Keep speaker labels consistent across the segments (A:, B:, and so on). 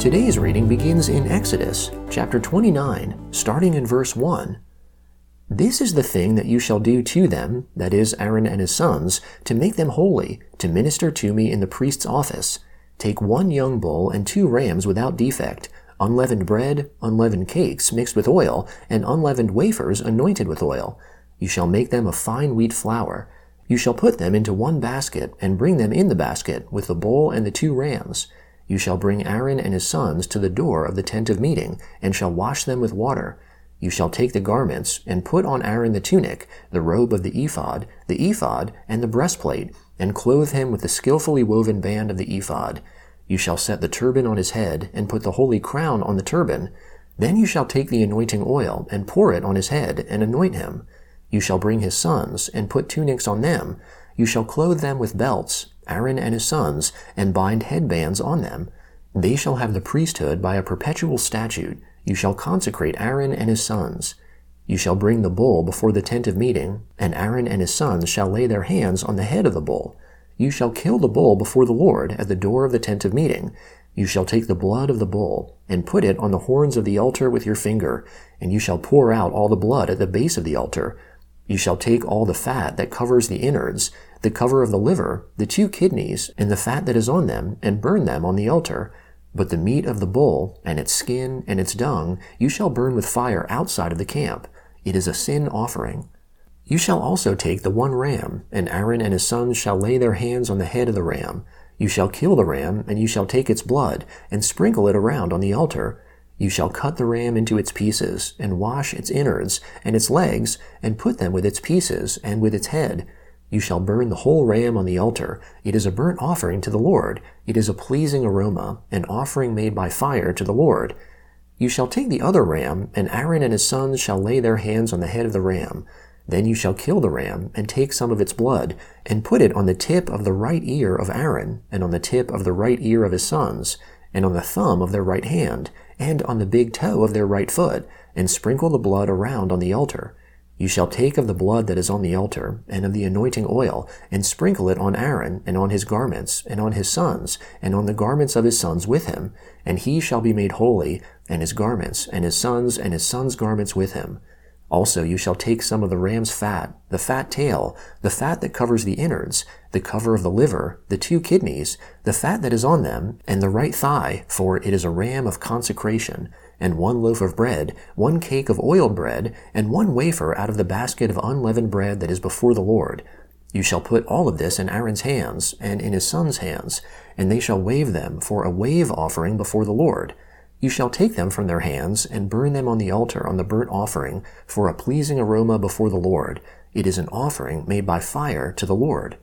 A: Today's reading begins in Exodus chapter 29, starting in verse 1. This is the thing that you shall do to them, that is, Aaron and his sons, to make them holy, to minister to me in the priest's office. Take one young bull and two rams without defect, unleavened bread, unleavened cakes mixed with oil, and unleavened wafers anointed with oil. You shall make them of fine wheat flour. You shall put them into one basket, and bring them in the basket, with the bull and the two rams. You shall bring Aaron and his sons to the door of the tent of meeting, and shall wash them with water. You shall take the garments, and put on Aaron the tunic, the robe of the ephod, the ephod, and the breastplate, and clothe him with the skillfully woven band of the ephod. You shall set the turban on his head, and put the holy crown on the turban. Then you shall take the anointing oil, and pour it on his head, and anoint him. You shall bring his sons, and put tunics on them. You shall clothe them with belts, Aaron and his sons, and bind headbands on them. They shall have the priesthood by a perpetual statute. You shall consecrate Aaron and his sons. You shall bring the bull before the tent of meeting, and Aaron and his sons shall lay their hands on the head of the bull. You shall kill the bull before the Lord at the door of the tent of meeting. You shall take the blood of the bull, and put it on the horns of the altar with your finger, and you shall pour out all the blood at the base of the altar. You shall take all the fat that covers the innards, the cover of the liver, the two kidneys, and the fat that is on them, and burn them on the altar. But the meat of the bull, and its skin, and its dung, you shall burn with fire outside of the camp. It is a sin offering. You shall also take the one ram, and Aaron and his sons shall lay their hands on the head of the ram. You shall kill the ram, and you shall take its blood, and sprinkle it around on the altar. You shall cut the ram into its pieces, and wash its innards, and its legs, and put them with its pieces, and with its head, you shall burn the whole ram on the altar. It is a burnt offering to the Lord. It is a pleasing aroma, an offering made by fire to the Lord. You shall take the other ram, and Aaron and his sons shall lay their hands on the head of the ram. Then you shall kill the ram, and take some of its blood, and put it on the tip of the right ear of Aaron, and on the tip of the right ear of his sons, and on the thumb of their right hand, and on the big toe of their right foot, and sprinkle the blood around on the altar. You shall take of the blood that is on the altar, and of the anointing oil, and sprinkle it on Aaron, and on his garments, and on his sons, and on the garments of his sons with him, and he shall be made holy, and his garments, and his sons, and his sons' garments with him. Also you shall take some of the ram's fat, the fat tail, the fat that covers the innards, the cover of the liver, the two kidneys, the fat that is on them, and the right thigh, for it is a ram of consecration, and one loaf of bread, one cake of oiled bread, and one wafer out of the basket of unleavened bread that is before the Lord. You shall put all of this in Aaron's hands, and in his sons' hands, and they shall wave them for a wave offering before the Lord. You shall take them from their hands, and burn them on the altar on the burnt offering, for a pleasing aroma before the Lord. It is an offering made by fire to the Lord.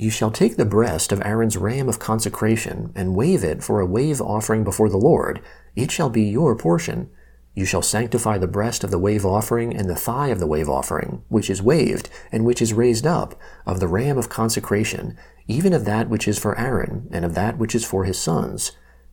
A: You shall take the breast of Aaron's ram of consecration, and wave it for a wave offering before the Lord. It shall be your portion. You shall sanctify the breast of the wave offering and the thigh of the wave offering, which is waved, and which is raised up, of the ram of consecration, even of that which is for Aaron, and of that which is for his sons.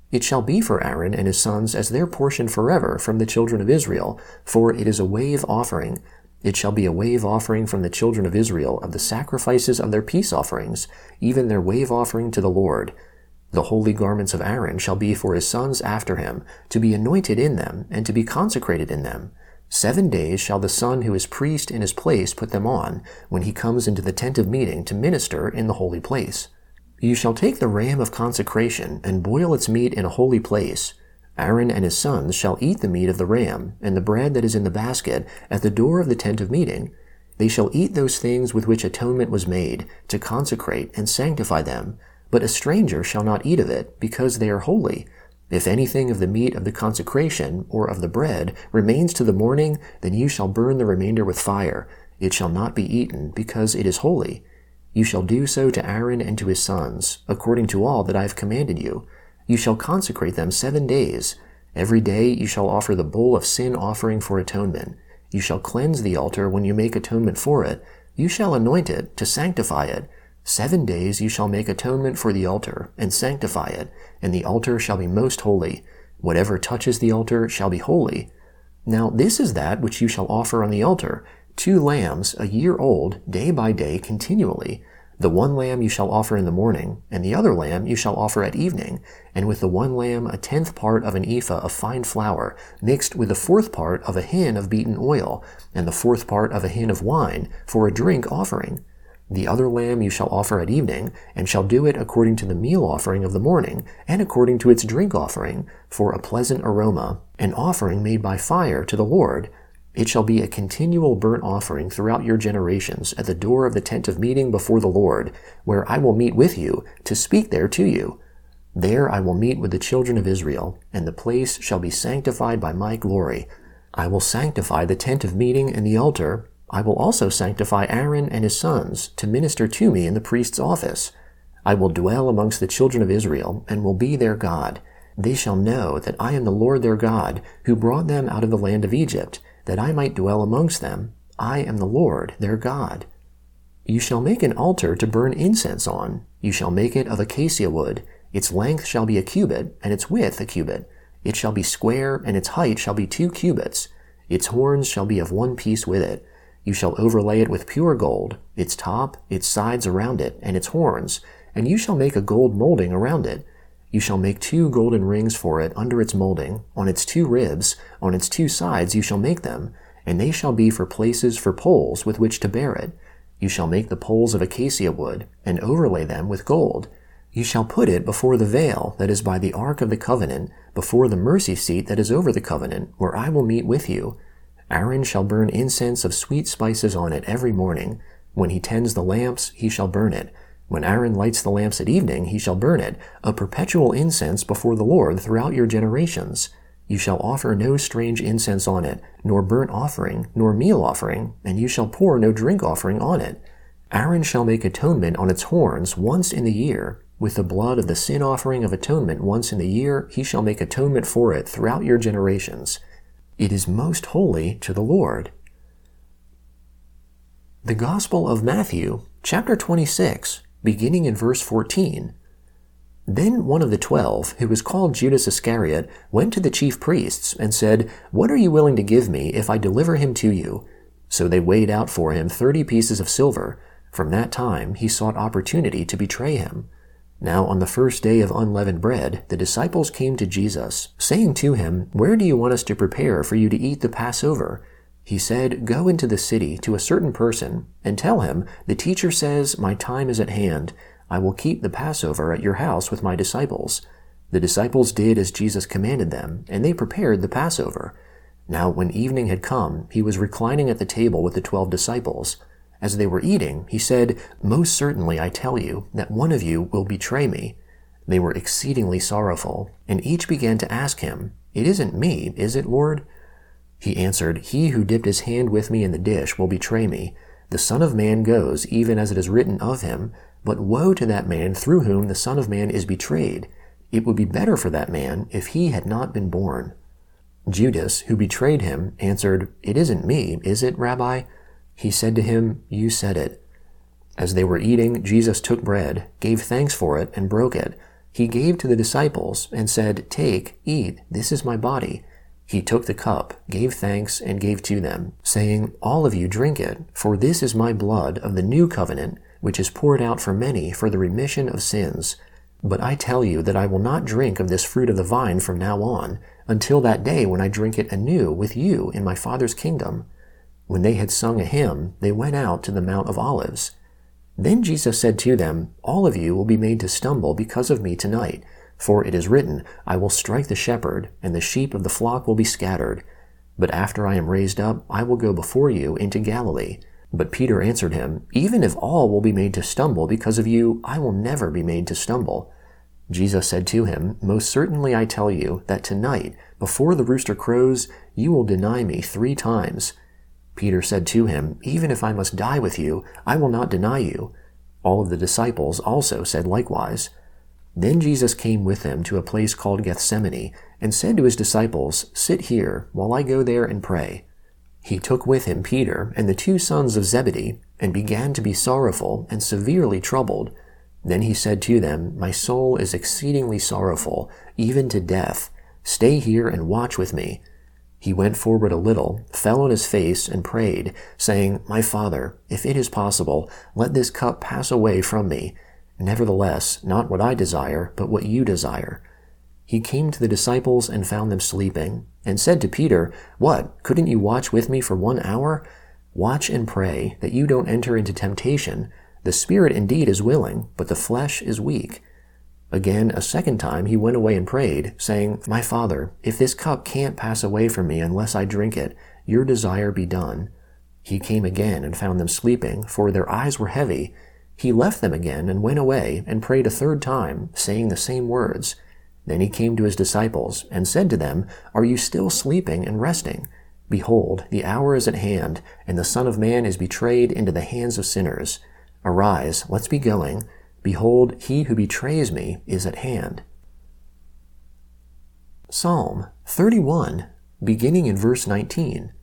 A: It shall be for Aaron and his sons as their portion forever from the children of Israel, for it is a wave offering, it shall be a wave offering from the children of Israel of the sacrifices of their peace offerings, even their wave offering to the Lord. The holy garments of Aaron shall be for his sons after him, to be anointed in them, and to be consecrated in them. Seven days shall the son who is priest in his place put them on, when he comes into the tent of meeting to minister in the holy place. You shall take the ram of consecration, and boil its meat in a holy place. Aaron and his sons shall eat the meat of the ram, and the bread that is in the basket, at the door of the tent of meeting. They shall eat those things with which atonement was made, to consecrate and sanctify them. But a stranger shall not eat of it, because they are holy. If anything of the meat of the consecration, or of the bread, remains to the morning, then you shall burn the remainder with fire. It shall not be eaten, because it is holy. You shall do so to Aaron and to his sons, according to all that I have commanded you. You shall consecrate them seven days. Every day you shall offer the bull of sin offering for atonement. You shall cleanse the altar when you make atonement for it. You shall anoint it to sanctify it. Seven days you shall make atonement for the altar, and sanctify it, and the altar shall be most holy. Whatever touches the altar shall be holy. Now this is that which you shall offer on the altar, two lambs, a year old, day by day, continually. The one lamb you shall offer in the morning, and the other lamb you shall offer at evening, and with the one lamb a tenth part of an ephah of fine flour, mixed with the fourth part of a hin of beaten oil, and the fourth part of a hin of wine, for a drink offering. The other lamb you shall offer at evening, and shall do it according to the meal offering of the morning, and according to its drink offering, for a pleasant aroma, an offering made by fire to the Lord. It shall be a continual burnt offering throughout your generations at the door of the tent of meeting before the Lord, where I will meet with you to speak there to you. There I will meet with the children of Israel, and the place shall be sanctified by my glory. I will sanctify the tent of meeting and the altar. I will also sanctify Aaron and his sons to minister to me in the priest's office. I will dwell amongst the children of Israel, and will be their God. They shall know that I am the Lord their God, who brought them out of the land of Egypt that I might dwell amongst them. I am the Lord their God. You shall make an altar to burn incense on. You shall make it of acacia wood. Its length shall be a cubit, and its width a cubit. It shall be square, and its height shall be two cubits. Its horns shall be of one piece with it. You shall overlay it with pure gold, its top, its sides around it, and its horns, and you shall make a gold molding around it. You shall make two golden rings for it under its molding, on its two ribs, on its two sides you shall make them, and they shall be for places for poles with which to bear it. You shall make the poles of acacia wood, and overlay them with gold. You shall put it before the veil that is by the ark of the covenant, before the mercy seat that is over the covenant, where I will meet with you. Aaron shall burn incense of sweet spices on it every morning. When he tends the lamps, he shall burn it. When Aaron lights the lamps at evening, he shall burn it, a perpetual incense before the Lord throughout your generations. You shall offer no strange incense on it, nor burnt offering, nor meal offering, and you shall pour no drink offering on it. Aaron shall make atonement on its horns once in the year. With the blood of the sin offering of atonement once in the year, he shall make atonement for it throughout your generations. It is most holy to the Lord. The Gospel of Matthew, chapter 26, beginning in verse 14. Then one of the twelve, who was called Judas Iscariot, went to the chief priests and said, What are you willing to give me if I deliver him to you? So they weighed out for him thirty pieces of silver. From that time he sought opportunity to betray him. Now on the first day of unleavened bread, the disciples came to Jesus, saying to him, Where do you want us to prepare for you to eat the Passover? He said, Go into the city to a certain person and tell him, The teacher says, My time is at hand. I will keep the Passover at your house with my disciples. The disciples did as Jesus commanded them, and they prepared the Passover. Now, when evening had come, he was reclining at the table with the twelve disciples. As they were eating, he said, Most certainly I tell you that one of you will betray me. They were exceedingly sorrowful, and each began to ask him, It isn't me, is it, Lord? He answered, He who dipped his hand with me in the dish will betray me. The Son of Man goes, even as it is written of him, but woe to that man through whom the Son of Man is betrayed. It would be better for that man if he had not been born. Judas, who betrayed him, answered, It isn't me, is it, Rabbi? He said to him, You said it. As they were eating, Jesus took bread, gave thanks for it, and broke it. He gave to the disciples, and said, Take, eat, this is my body. He took the cup, gave thanks, and gave to them, saying, All of you drink it, for this is my blood of the new covenant, which is poured out for many for the remission of sins. But I tell you that I will not drink of this fruit of the vine from now on, until that day when I drink it anew with you in my Father's kingdom. When they had sung a hymn, they went out to the Mount of Olives. Then Jesus said to them, All of you will be made to stumble because of me tonight. For it is written, I will strike the shepherd, and the sheep of the flock will be scattered. But after I am raised up, I will go before you into Galilee. But Peter answered him, Even if all will be made to stumble because of you, I will never be made to stumble. Jesus said to him, Most certainly I tell you that tonight, before the rooster crows, you will deny me three times. Peter said to him, Even if I must die with you, I will not deny you. All of the disciples also said likewise. Then Jesus came with them to a place called Gethsemane, and said to his disciples, Sit here, while I go there and pray. He took with him Peter and the two sons of Zebedee, and began to be sorrowful and severely troubled. Then he said to them, My soul is exceedingly sorrowful, even to death. Stay here and watch with me. He went forward a little, fell on his face, and prayed, saying, My father, if it is possible, let this cup pass away from me. Nevertheless, not what I desire, but what you desire. He came to the disciples and found them sleeping, and said to Peter, What, couldn't you watch with me for one hour? Watch and pray, that you don't enter into temptation. The spirit indeed is willing, but the flesh is weak. Again, a second time, he went away and prayed, saying, My father, if this cup can't pass away from me unless I drink it, your desire be done. He came again and found them sleeping, for their eyes were heavy. He left them again and went away and prayed a third time, saying the same words. Then he came to his disciples and said to them, Are you still sleeping and resting? Behold, the hour is at hand, and the Son of Man is betrayed into the hands of sinners. Arise, let's be going. Behold, he who betrays me is at hand. Psalm 31, beginning in verse 19.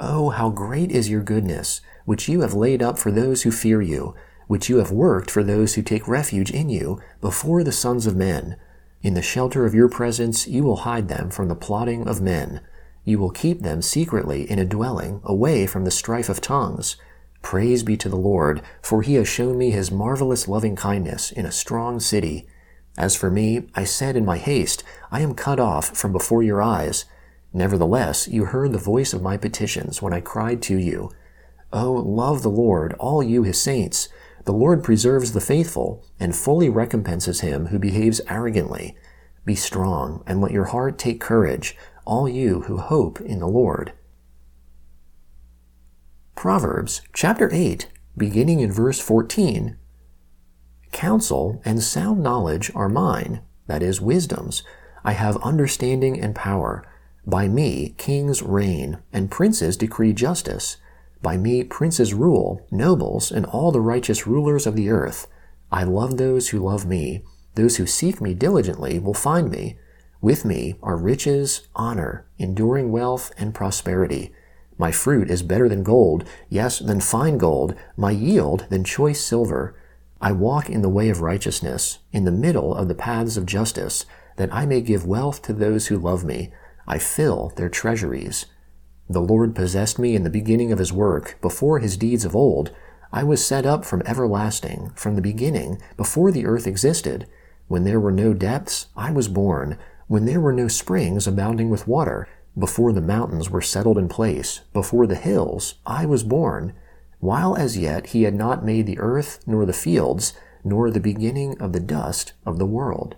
A: Oh, how great is your goodness, which you have laid up for those who fear you, which you have worked for those who take refuge in you before the sons of men. In the shelter of your presence you will hide them from the plotting of men. You will keep them secretly in a dwelling, away from the strife of tongues. Praise be to the Lord, for he has shown me his marvelous loving kindness in a strong city. As for me, I said in my haste, I am cut off from before your eyes. Nevertheless, you heard the voice of my petitions when I cried to you. Oh, love the Lord, all you his saints. The Lord preserves the faithful, and fully recompenses him who behaves arrogantly. Be strong, and let your heart take courage, all you who hope in the Lord. Proverbs chapter 8, beginning in verse 14. Counsel and sound knowledge are mine, that is, wisdom's. I have understanding and power. By me kings reign, and princes decree justice. By me princes rule, nobles, and all the righteous rulers of the earth. I love those who love me. Those who seek me diligently will find me. With me are riches, honor, enduring wealth, and prosperity. My fruit is better than gold, yes, than fine gold, my yield than choice silver. I walk in the way of righteousness, in the middle of the paths of justice, that I may give wealth to those who love me. I fill their treasuries. The Lord possessed me in the beginning of his work, before his deeds of old. I was set up from everlasting, from the beginning, before the earth existed. When there were no depths, I was born. When there were no springs abounding with water, before the mountains were settled in place, before the hills, I was born, while as yet he had not made the earth, nor the fields, nor the beginning of the dust of the world.